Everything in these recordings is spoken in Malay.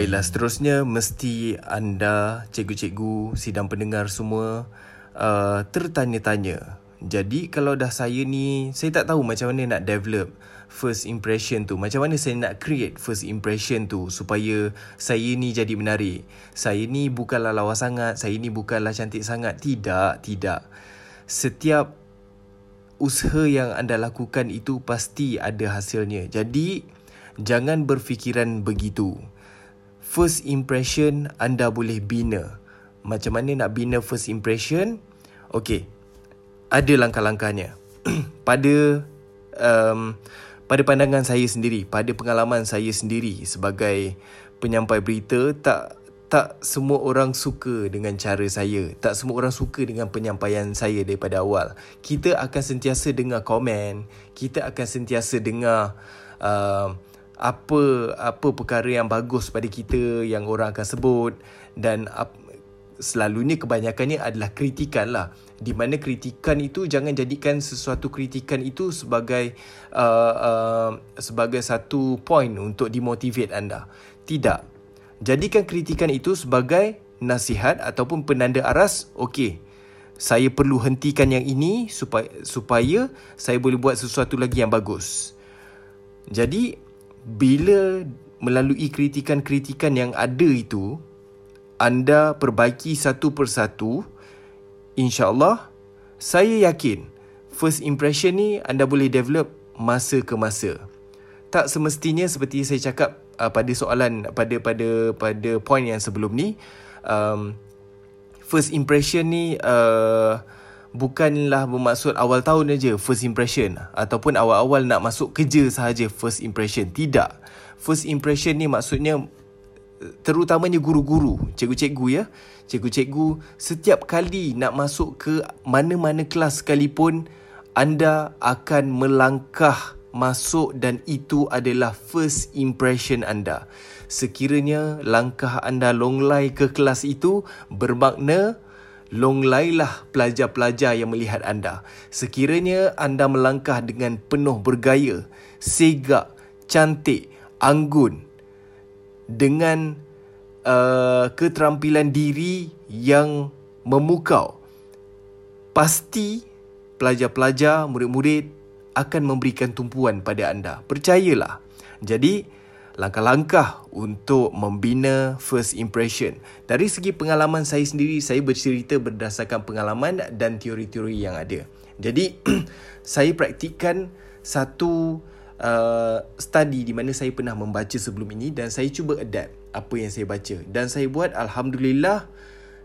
Baiklah, seterusnya mesti anda, cikgu-cikgu, sidang pendengar semua uh, tertanya-tanya. Jadi kalau dah saya ni, saya tak tahu macam mana nak develop first impression tu. Macam mana saya nak create first impression tu supaya saya ni jadi menarik. Saya ni bukanlah lawa sangat, saya ni bukanlah cantik sangat. Tidak, tidak. Setiap usaha yang anda lakukan itu pasti ada hasilnya. Jadi, jangan berfikiran begitu first impression anda boleh bina. Macam mana nak bina first impression? Okey. Ada langkah-langkahnya. pada um, pada pandangan saya sendiri, pada pengalaman saya sendiri sebagai penyampai berita, tak tak semua orang suka dengan cara saya. Tak semua orang suka dengan penyampaian saya daripada awal. Kita akan sentiasa dengar komen. Kita akan sentiasa dengar uh, apa apa perkara yang bagus pada kita yang orang akan sebut dan ap, selalunya kebanyakannya adalah kritikan lah. Di mana kritikan itu jangan jadikan sesuatu kritikan itu sebagai uh, uh, sebagai satu point untuk dimotivate anda. Tidak. Jadikan kritikan itu sebagai nasihat ataupun penanda aras okey saya perlu hentikan yang ini supaya supaya saya boleh buat sesuatu lagi yang bagus. Jadi bila melalui kritikan-kritikan yang ada itu anda perbaiki satu persatu insyaallah saya yakin first impression ni anda boleh develop masa ke masa. Tak semestinya seperti saya cakap uh, pada soalan pada pada pada point yang sebelum ni um, first impression ni uh, bukanlah bermaksud awal tahun aja first impression. Ataupun awal-awal nak masuk kerja sahaja first impression. Tidak. First impression ni maksudnya terutamanya guru-guru. Cikgu-cikgu ya. Cikgu-cikgu setiap kali nak masuk ke mana-mana kelas sekalipun anda akan melangkah masuk dan itu adalah first impression anda. Sekiranya langkah anda longlai ke kelas itu bermakna longlailah pelajar-pelajar yang melihat anda. Sekiranya anda melangkah dengan penuh bergaya, segak, cantik, anggun dengan uh, keterampilan diri yang memukau, pasti pelajar-pelajar, murid-murid akan memberikan tumpuan pada anda. Percayalah. Jadi, langkah-langkah untuk membina first impression. Dari segi pengalaman saya sendiri, saya bercerita berdasarkan pengalaman dan teori-teori yang ada. Jadi, saya praktikkan satu uh, study di mana saya pernah membaca sebelum ini dan saya cuba adapt apa yang saya baca. Dan saya buat, Alhamdulillah,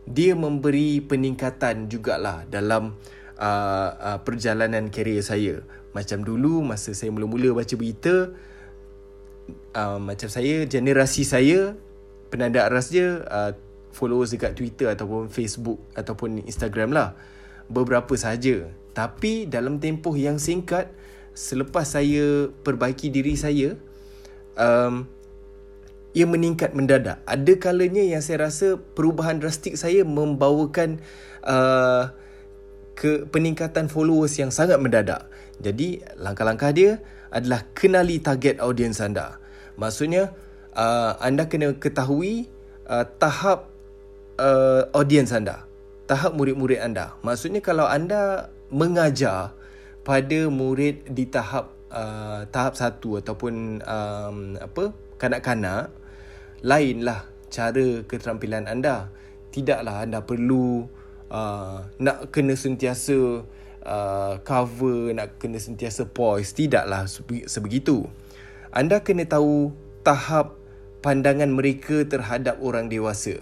dia memberi peningkatan jugalah dalam uh, uh, perjalanan kerjaya saya. Macam dulu, masa saya mula-mula baca berita, uh, macam saya generasi saya penanda aras dia uh, followers dekat Twitter ataupun Facebook ataupun Instagram lah. Beberapa sahaja. Tapi dalam tempoh yang singkat selepas saya perbaiki diri saya um, ia meningkat mendadak. Ada kalanya yang saya rasa perubahan drastik saya membawakan uh, ke peningkatan followers yang sangat mendadak. Jadi langkah-langkah dia adalah kenali target audience anda. Maksudnya uh, anda kena ketahui uh, tahap uh, audience anda, tahap murid-murid anda. Maksudnya kalau anda mengajar pada murid di tahap uh, tahap satu ataupun um, apa kanak-kanak, lainlah cara keterampilan anda. Tidaklah anda perlu uh, nak kena sentiasa uh, cover nak kena sentiasa poise tidaklah sebegitu. Anda kena tahu tahap pandangan mereka terhadap orang dewasa.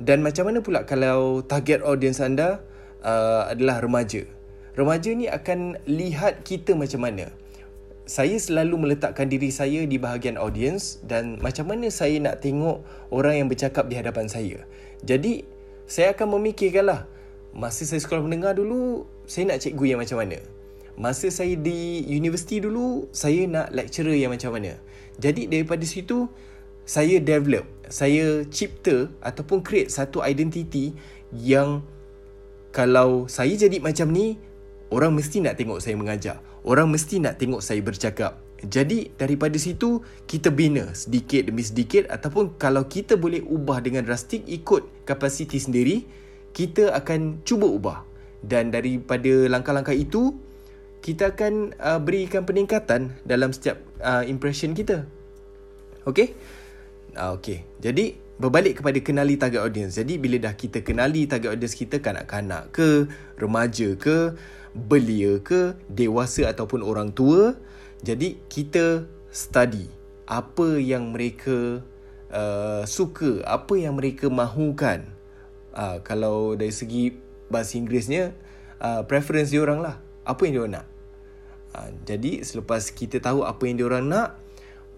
Dan macam mana pula kalau target audience anda uh, adalah remaja? Remaja ni akan lihat kita macam mana. Saya selalu meletakkan diri saya di bahagian audience dan macam mana saya nak tengok orang yang bercakap di hadapan saya. Jadi, saya akan memikirkanlah masa saya sekolah mendengar dulu saya nak cikgu yang macam mana? Masa saya di universiti dulu saya nak lecturer yang macam mana? Jadi daripada situ saya develop saya cipta ataupun create satu identiti yang kalau saya jadi macam ni orang mesti nak tengok saya mengajar. Orang mesti nak tengok saya bercakap. Jadi daripada situ kita bina sedikit demi sedikit ataupun kalau kita boleh ubah dengan drastik ikut kapasiti sendiri, kita akan cuba ubah. Dan daripada langkah-langkah itu, kita akan uh, berikan peningkatan dalam setiap uh, impression kita. Okay? Uh, okay. Jadi berbalik kepada kenali target audience. Jadi bila dah kita kenali target audience kita kanak-kanak ke, remaja ke, belia ke, dewasa ataupun orang tua, jadi kita study apa yang mereka uh, suka, apa yang mereka mahukan. Uh, kalau dari segi bahasa Inggerisnya, uh, preference dia orang lah. Apa yang dia orang nak. Uh, jadi selepas kita tahu apa yang dia orang nak,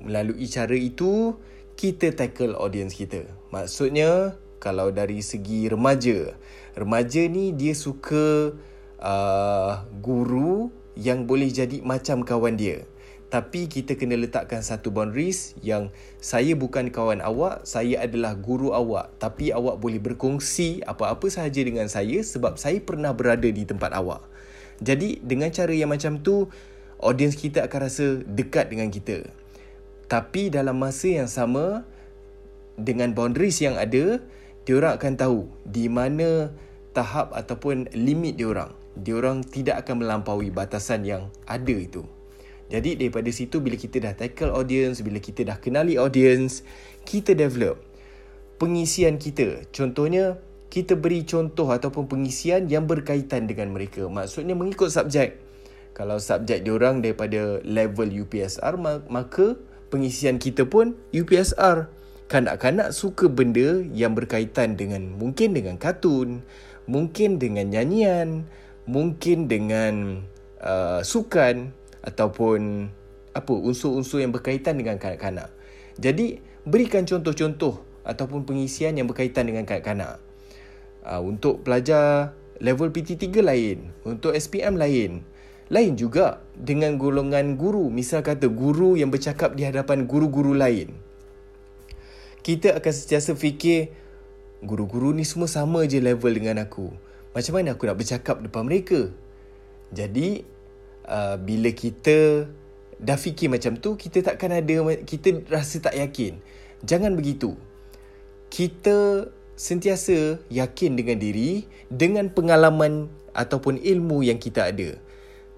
melalui cara itu, kita tackle audience kita. Maksudnya, kalau dari segi remaja, remaja ni dia suka uh, guru yang boleh jadi macam kawan dia. Tapi kita kena letakkan satu boundaries yang saya bukan kawan awak, saya adalah guru awak. Tapi awak boleh berkongsi apa-apa sahaja dengan saya sebab saya pernah berada di tempat awak. Jadi dengan cara yang macam tu, audience kita akan rasa dekat dengan kita. Tapi dalam masa yang sama, dengan boundaries yang ada, diorang akan tahu di mana tahap ataupun limit diorang diorang tidak akan melampaui batasan yang ada itu. Jadi daripada situ bila kita dah tackle audience, bila kita dah kenali audience, kita develop pengisian kita. Contohnya, kita beri contoh ataupun pengisian yang berkaitan dengan mereka. Maksudnya mengikut subjek. Kalau subjek diorang daripada level UPSR, maka pengisian kita pun UPSR. Kanak-kanak suka benda yang berkaitan dengan mungkin dengan kartun, mungkin dengan nyanyian, mungkin dengan uh, sukan ataupun apa unsur-unsur yang berkaitan dengan kanak-kanak. Jadi berikan contoh-contoh ataupun pengisian yang berkaitan dengan kanak-kanak. Uh, untuk pelajar level PT3 lain, untuk SPM lain. Lain juga dengan golongan guru, misal kata guru yang bercakap di hadapan guru-guru lain. Kita akan sentiasa fikir guru-guru ni semua sama je level dengan aku macam mana aku nak bercakap depan mereka? Jadi, uh, bila kita dah fikir macam tu, kita takkan ada, kita rasa tak yakin. Jangan begitu. Kita sentiasa yakin dengan diri dengan pengalaman ataupun ilmu yang kita ada.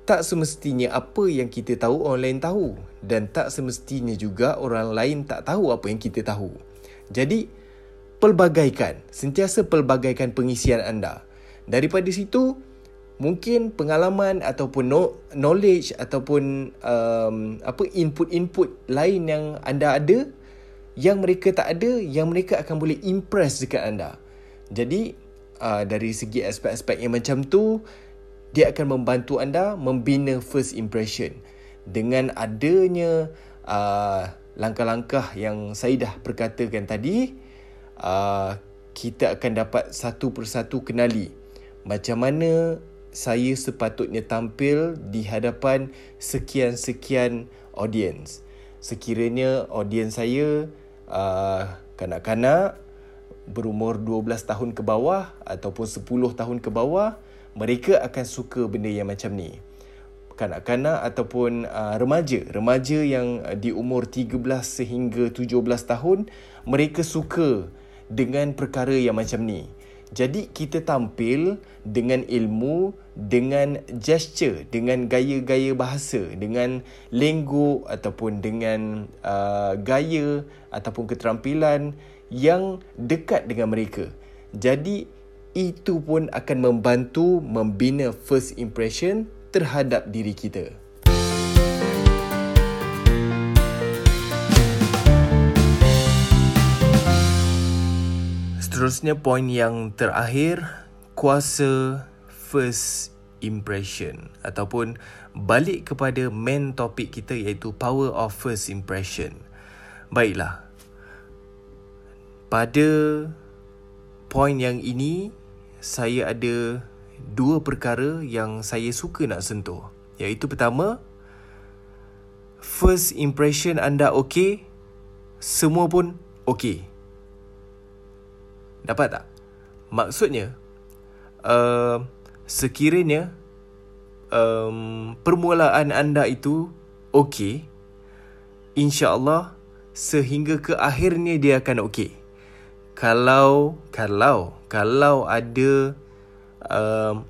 Tak semestinya apa yang kita tahu orang lain tahu dan tak semestinya juga orang lain tak tahu apa yang kita tahu. Jadi, pelbagaikan, sentiasa pelbagaikan pengisian anda. Daripada situ mungkin pengalaman ataupun knowledge ataupun um, apa input-input lain yang anda ada yang mereka tak ada yang mereka akan boleh impress dekat anda. Jadi uh, dari segi aspek-aspek yang macam tu dia akan membantu anda membina first impression dengan adanya uh, langkah-langkah yang saya dah perkatakan tadi uh, kita akan dapat satu persatu kenali macam mana saya sepatutnya tampil di hadapan sekian-sekian audience. Sekiranya audience saya uh, kanak-kanak berumur 12 tahun ke bawah ataupun 10 tahun ke bawah, mereka akan suka benda yang macam ni. Kanak-kanak ataupun uh, remaja, remaja yang di umur 13 sehingga 17 tahun, mereka suka dengan perkara yang macam ni. Jadi kita tampil dengan ilmu, dengan gesture, dengan gaya-gaya bahasa, dengan lenggo ataupun dengan uh, gaya ataupun keterampilan yang dekat dengan mereka. Jadi itu pun akan membantu membina first impression terhadap diri kita. Seterusnya poin yang terakhir kuasa first impression ataupun balik kepada main topik kita iaitu power of first impression. Baiklah. Pada poin yang ini saya ada dua perkara yang saya suka nak sentuh. Iaitu pertama first impression anda okey semua pun okey. Dapat tak? Maksudnya uh, sekiranya um, permulaan anda itu okey insya-Allah sehingga ke akhirnya dia akan okey. Kalau kalau kalau ada um,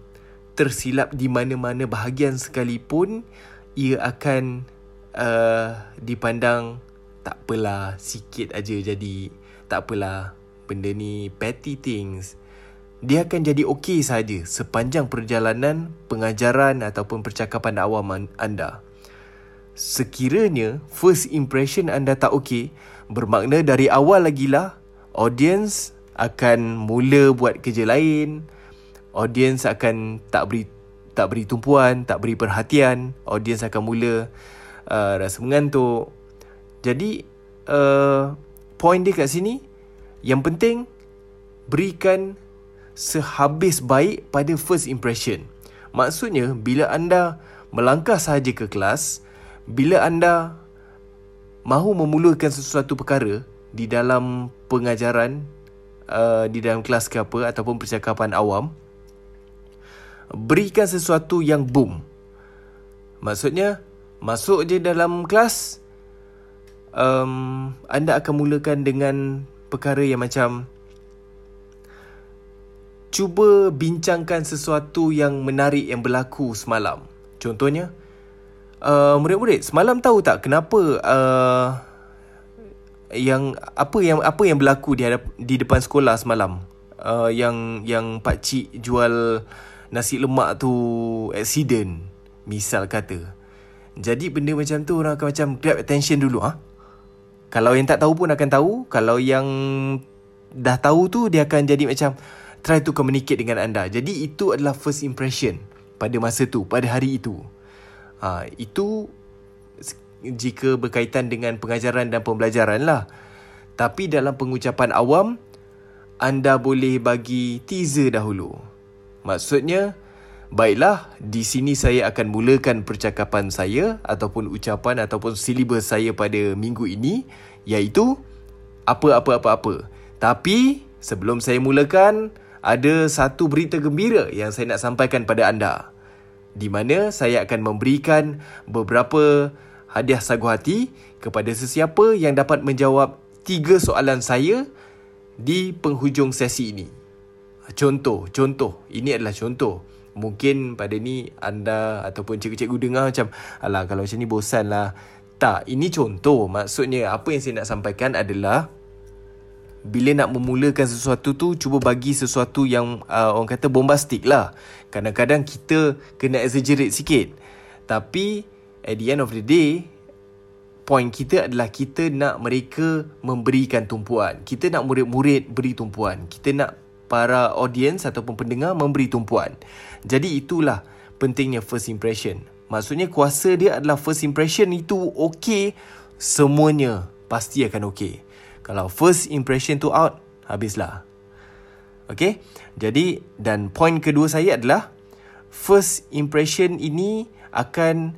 tersilap di mana-mana bahagian sekalipun ia akan uh, dipandang tak apalah sikit aja jadi tak apalah benda ni petty things dia akan jadi okey saja sepanjang perjalanan pengajaran ataupun percakapan awam anda. Sekiranya first impression anda tak okey, bermakna dari awal lagi lah audience akan mula buat kerja lain, audience akan tak beri tak beri tumpuan, tak beri perhatian, audience akan mula uh, rasa mengantuk. Jadi uh, point dia kat sini yang penting berikan sehabis baik pada first impression. Maksudnya, bila anda melangkah sahaja ke kelas, bila anda mahu memulakan sesuatu perkara di dalam pengajaran, uh, di dalam kelas ke apa, ataupun percakapan awam, berikan sesuatu yang boom. Maksudnya, masuk je dalam kelas, um, anda akan mulakan dengan perkara yang macam cuba bincangkan sesuatu yang menarik yang berlaku semalam. Contohnya, uh, murid-murid semalam tahu tak kenapa uh, yang apa yang apa yang berlaku di hadap, di depan sekolah semalam? Uh, yang yang pak cik jual nasi lemak tu accident misal kata. Jadi benda macam tu orang akan macam grab attention dulu ah. Ha? Kalau yang tak tahu pun akan tahu, kalau yang dah tahu tu dia akan jadi macam try to communicate dengan anda. Jadi itu adalah first impression pada masa tu, pada hari itu. Ha, itu jika berkaitan dengan pengajaran dan pembelajaran lah. Tapi dalam pengucapan awam, anda boleh bagi teaser dahulu. Maksudnya, baiklah, di sini saya akan mulakan percakapan saya ataupun ucapan ataupun silibus saya pada minggu ini, iaitu apa-apa-apa-apa. Tapi, sebelum saya mulakan, ada satu berita gembira yang saya nak sampaikan pada anda. Di mana saya akan memberikan beberapa hadiah sagu hati kepada sesiapa yang dapat menjawab tiga soalan saya di penghujung sesi ini. Contoh, contoh. Ini adalah contoh. Mungkin pada ni anda ataupun cikgu-cikgu dengar macam Alah kalau macam ni bosan lah. Tak, ini contoh. Maksudnya apa yang saya nak sampaikan adalah bila nak memulakan sesuatu tu cuba bagi sesuatu yang uh, orang kata bombastik lah. Kadang-kadang kita kena exaggerate sikit. Tapi at the end of the day point kita adalah kita nak mereka memberikan tumpuan. Kita nak murid-murid beri tumpuan. Kita nak para audience ataupun pendengar memberi tumpuan jadi itulah pentingnya first impression maksudnya kuasa dia adalah first impression itu okey semuanya pasti akan okey kalau first impression tu out, habislah. Okay? Jadi, dan point kedua saya adalah, first impression ini akan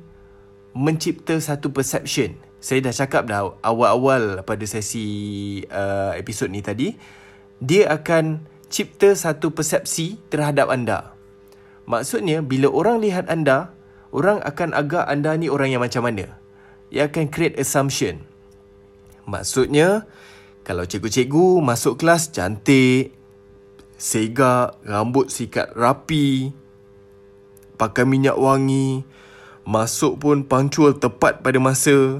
mencipta satu perception. Saya dah cakap dah awal-awal pada sesi uh, episod ni tadi. Dia akan cipta satu persepsi terhadap anda. Maksudnya, bila orang lihat anda, orang akan agak anda ni orang yang macam mana. Ia akan create assumption. Maksudnya, kalau cikgu-cikgu masuk kelas cantik, segak, rambut sikat rapi, pakai minyak wangi, masuk pun punctual tepat pada masa.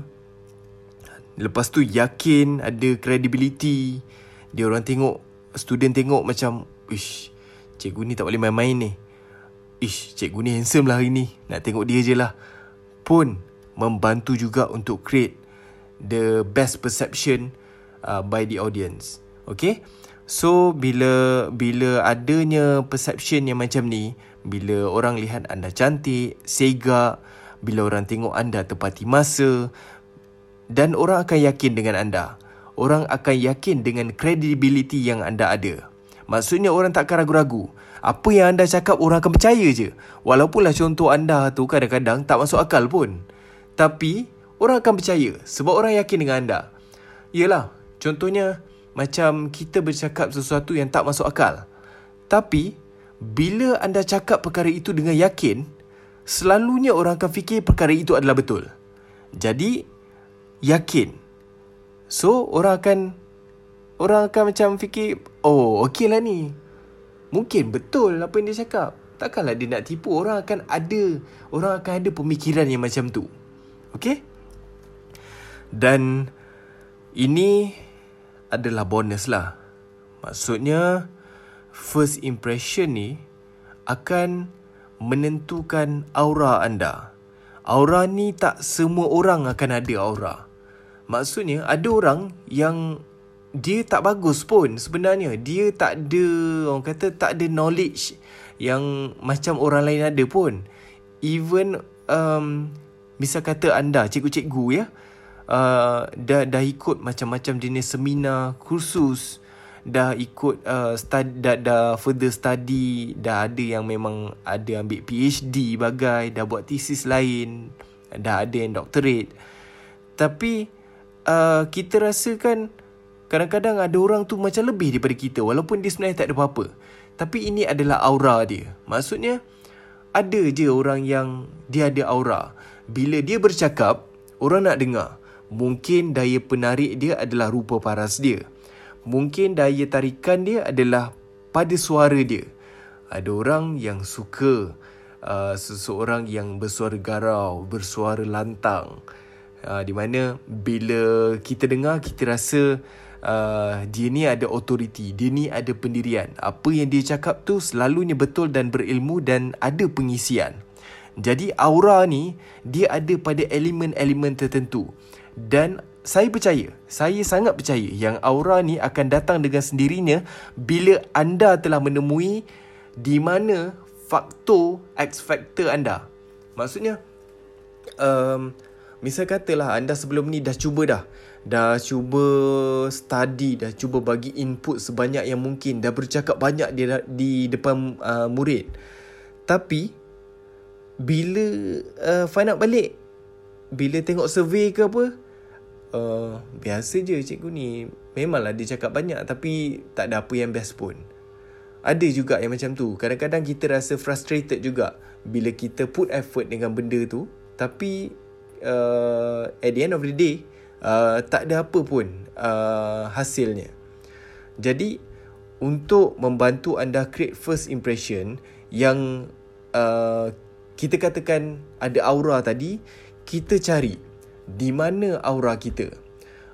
Lepas tu yakin ada credibility. Dia orang tengok, student tengok macam, ish, cikgu ni tak boleh main-main ni. Ish, cikgu ni handsome lah hari ni. Nak tengok dia je lah. Pun membantu juga untuk create the best perception uh, by the audience. Okay? So bila bila adanya perception yang macam ni, bila orang lihat anda cantik, segak, bila orang tengok anda tepati masa dan orang akan yakin dengan anda. Orang akan yakin dengan credibility yang anda ada. Maksudnya orang tak akan ragu-ragu. Apa yang anda cakap orang akan percaya je. Walaupunlah contoh anda tu kadang-kadang tak masuk akal pun. Tapi orang akan percaya sebab orang yakin dengan anda. Yelah, Contohnya macam kita bercakap sesuatu yang tak masuk akal. Tapi bila anda cakap perkara itu dengan yakin, selalunya orang akan fikir perkara itu adalah betul. Jadi yakin. So orang akan orang akan macam fikir, oh okey lah ni. Mungkin betul apa yang dia cakap. Takkanlah dia nak tipu. Orang akan ada, orang akan ada pemikiran yang macam tu. Okay? Dan ini adalah bonus lah. Maksudnya, first impression ni akan menentukan aura anda. Aura ni tak semua orang akan ada aura. Maksudnya, ada orang yang dia tak bagus pun sebenarnya. Dia tak ada, orang kata tak ada knowledge yang macam orang lain ada pun. Even, um, misal kata anda, cikgu-cikgu ya, uh, dah dah ikut macam-macam jenis seminar, kursus, dah ikut uh, stud, dah dah further study, dah ada yang memang ada ambil PhD bagai, dah buat thesis lain, dah ada yang doctorate. Tapi uh, kita rasakan kadang-kadang ada orang tu macam lebih daripada kita walaupun dia sebenarnya tak ada apa-apa. Tapi ini adalah aura dia. Maksudnya ada je orang yang dia ada aura. Bila dia bercakap, orang nak dengar mungkin daya penarik dia adalah rupa paras dia. Mungkin daya tarikan dia adalah pada suara dia. Ada orang yang suka uh, seseorang yang bersuara garau, bersuara lantang. Uh, di mana bila kita dengar, kita rasa uh, dia ni ada otoriti, dia ni ada pendirian. Apa yang dia cakap tu selalunya betul dan berilmu dan ada pengisian. Jadi aura ni dia ada pada elemen-elemen tertentu dan saya percaya, saya sangat percaya yang aura ni akan datang dengan sendirinya bila anda telah menemui di mana faktor X factor anda. Maksudnya, um, misal katalah anda sebelum ni dah cuba dah. Dah cuba study, dah cuba bagi input sebanyak yang mungkin. Dah bercakap banyak di, di depan uh, murid. Tapi, bila uh, find out balik, bila tengok survey ke apa, uh, biasa je cikgu ni. Memanglah dia cakap banyak tapi tak ada apa yang best pun. Ada juga yang macam tu. Kadang-kadang kita rasa frustrated juga bila kita put effort dengan benda tu tapi uh, at the end of the day uh, tak ada apa pun uh, hasilnya. Jadi untuk membantu anda create first impression yang uh, kita katakan ada aura tadi, kita cari di mana aura kita.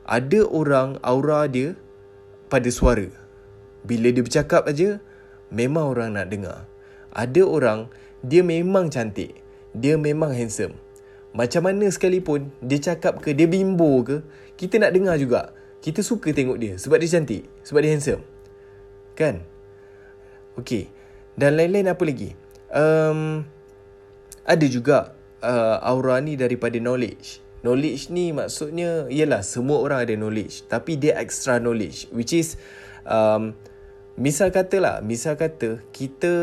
Ada orang aura dia pada suara. Bila dia bercakap aja, memang orang nak dengar. Ada orang dia memang cantik. Dia memang handsome. Macam mana sekalipun dia cakap ke dia bimbo ke, kita nak dengar juga. Kita suka tengok dia sebab dia cantik, sebab dia handsome. Kan? Okey. Dan lain-lain apa lagi? Um, ada juga uh, aura ni daripada knowledge. Knowledge ni maksudnya ialah semua orang ada knowledge tapi dia extra knowledge which is um, misal kata lah misal kata kita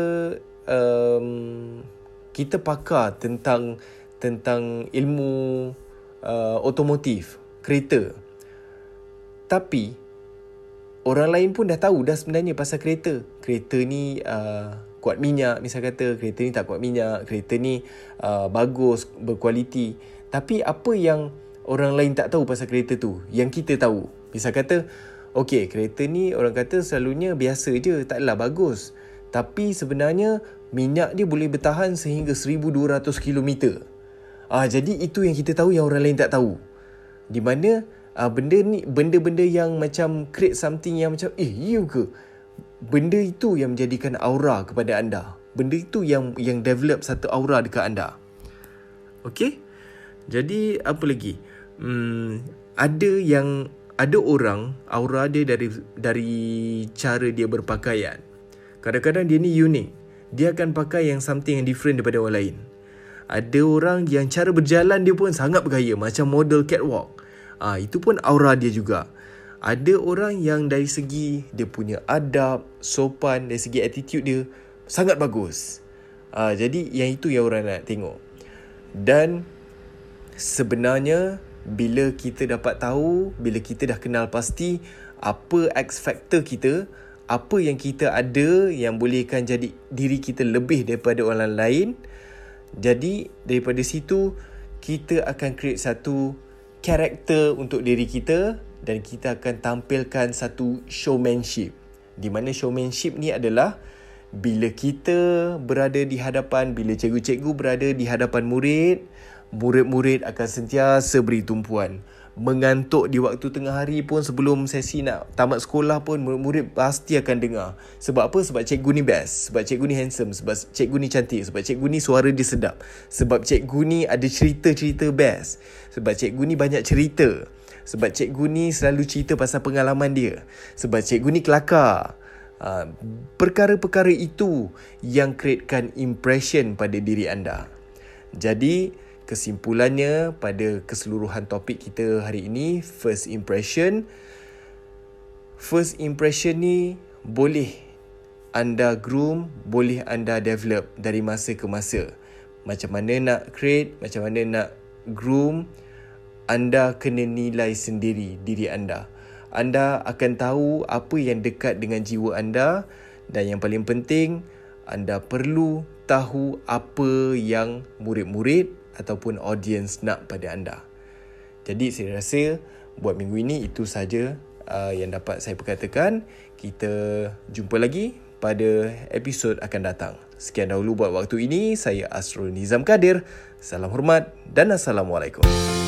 um, kita pakar tentang tentang ilmu uh, otomotif kereta. Tapi orang lain pun dah tahu dah sebenarnya pasal kereta. Kereta ni uh, kuat minyak misal kata kereta ni tak kuat minyak kereta ni uh, bagus berkualiti. Tapi apa yang orang lain tak tahu pasal kereta tu Yang kita tahu? Misal kata Okay kereta ni orang kata selalunya biasa je Taklah bagus. Tapi sebenarnya Minyak dia boleh bertahan sehingga 1200 km Ah Jadi itu yang kita tahu yang orang lain tak tahu Di mana ah, benda ni Benda-benda yang macam create something yang macam Eh you ke Benda itu yang menjadikan aura kepada anda Benda itu yang yang develop satu aura dekat anda Okay jadi apa lagi? Hmm, ada yang ada orang aura dia dari dari cara dia berpakaian. Kadang-kadang dia ni unik. Dia akan pakai yang something yang different daripada orang lain. Ada orang yang cara berjalan dia pun sangat bergaya macam model catwalk. Ah ha, itu pun aura dia juga. Ada orang yang dari segi dia punya adab, sopan, dari segi attitude dia sangat bagus. Ha, jadi yang itu yang orang nak tengok. Dan sebenarnya bila kita dapat tahu, bila kita dah kenal pasti apa X factor kita, apa yang kita ada yang bolehkan jadi diri kita lebih daripada orang lain. Jadi daripada situ kita akan create satu karakter untuk diri kita dan kita akan tampilkan satu showmanship. Di mana showmanship ni adalah bila kita berada di hadapan, bila cikgu-cikgu berada di hadapan murid, murid-murid akan sentiasa beri tumpuan. Mengantuk di waktu tengah hari pun sebelum sesi nak tamat sekolah pun murid-murid pasti akan dengar. Sebab apa? Sebab cikgu ni best. Sebab cikgu ni handsome. Sebab cikgu ni cantik. Sebab cikgu ni suara dia sedap. Sebab cikgu ni ada cerita-cerita best. Sebab cikgu ni banyak cerita. Sebab cikgu ni selalu cerita pasal pengalaman dia. Sebab cikgu ni kelakar. Uh, perkara-perkara itu yang createkan impression pada diri anda. Jadi, kesimpulannya pada keseluruhan topik kita hari ini first impression. First impression ni boleh anda groom boleh anda develop dari masa ke masa. Macam mana nak create macam mana nak groom anda kena nilai sendiri diri anda. Anda akan tahu apa yang dekat dengan jiwa anda dan yang paling penting anda perlu tahu apa yang murid-murid ataupun audience nak pada anda. Jadi saya rasa buat minggu ini itu saja uh, yang dapat saya perkatakan. Kita jumpa lagi pada episod akan datang. Sekian dahulu buat waktu ini. Saya Asrul Nizam Kadir. Salam hormat dan Assalamualaikum.